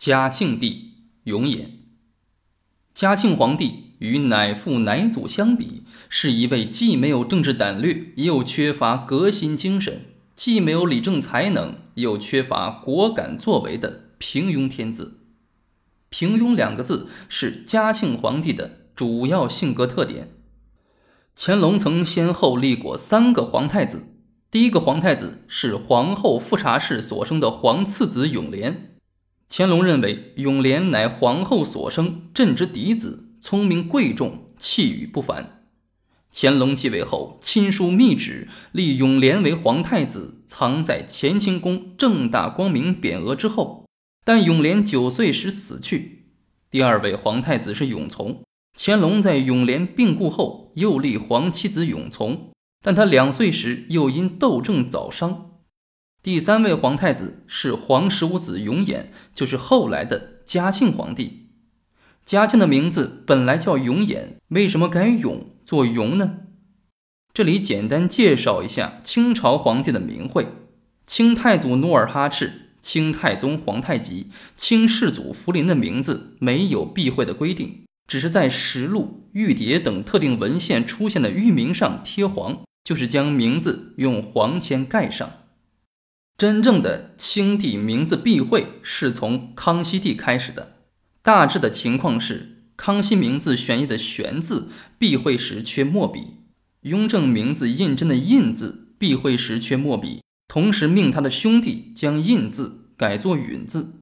嘉庆帝永琰。嘉庆皇帝与乃父乃祖相比，是一位既没有政治胆略，又缺乏革新精神；既没有理政才能，又缺乏果敢作为的平庸天子。平庸两个字是嘉庆皇帝的主要性格特点。乾隆曾先后立过三个皇太子，第一个皇太子是皇后富察氏所生的皇次子永琏。乾隆认为永琏乃皇后所生，朕之嫡子，聪明贵重，气宇不凡。乾隆继位后，亲书密旨立永琏为皇太子，藏在乾清宫，正大光明匾额之后。但永琏九岁时死去。第二位皇太子是永琮。乾隆在永琏病故后，又立皇七子永琮，但他两岁时又因痘症早伤。第三位皇太子是皇十五子永琰，就是后来的嘉庆皇帝。嘉庆的名字本来叫永琰，为什么改永做永呢？这里简单介绍一下清朝皇帝的名讳：清太祖努尔哈赤、清太宗皇太极、清世祖福临的名字没有避讳的规定。只是在实录、玉牒等特定文献出现的玉名上贴黄，就是将名字用黄签盖上。真正的清帝名字避讳是从康熙帝开始的。大致的情况是，康熙名字悬义的“悬”字避讳时缺墨笔，雍正名字胤禛的“胤”字避讳时缺墨笔，同时命他的兄弟将“胤”字改作“允”字。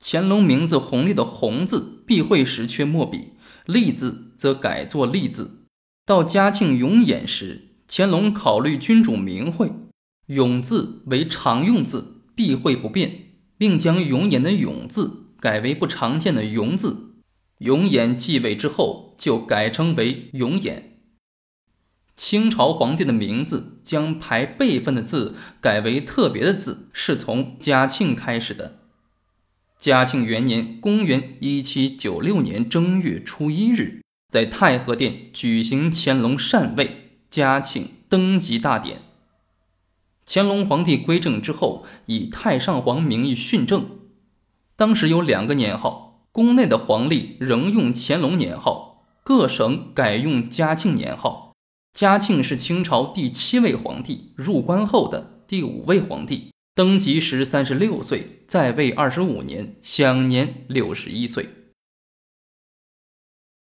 乾隆名字弘历的“弘”字避讳时缺墨笔。立字则改作立字。到嘉庆永琰时，乾隆考虑君主名讳，永字为常用字，避讳不便，并将永琰的永字改为不常见的永字。永琰继位之后，就改称为永琰。清朝皇帝的名字将排辈分的字改为特别的字，是从嘉庆开始的。嘉庆元年（公元1796年）正月初一日，在太和殿举行乾隆禅位、嘉庆登基大典。乾隆皇帝归政之后，以太上皇名义训政。当时有两个年号，宫内的皇历仍用乾隆年号，各省改用嘉庆年号。嘉庆是清朝第七位皇帝，入关后的第五位皇帝。登基时三十六岁，在位二十五年，享年六十一岁。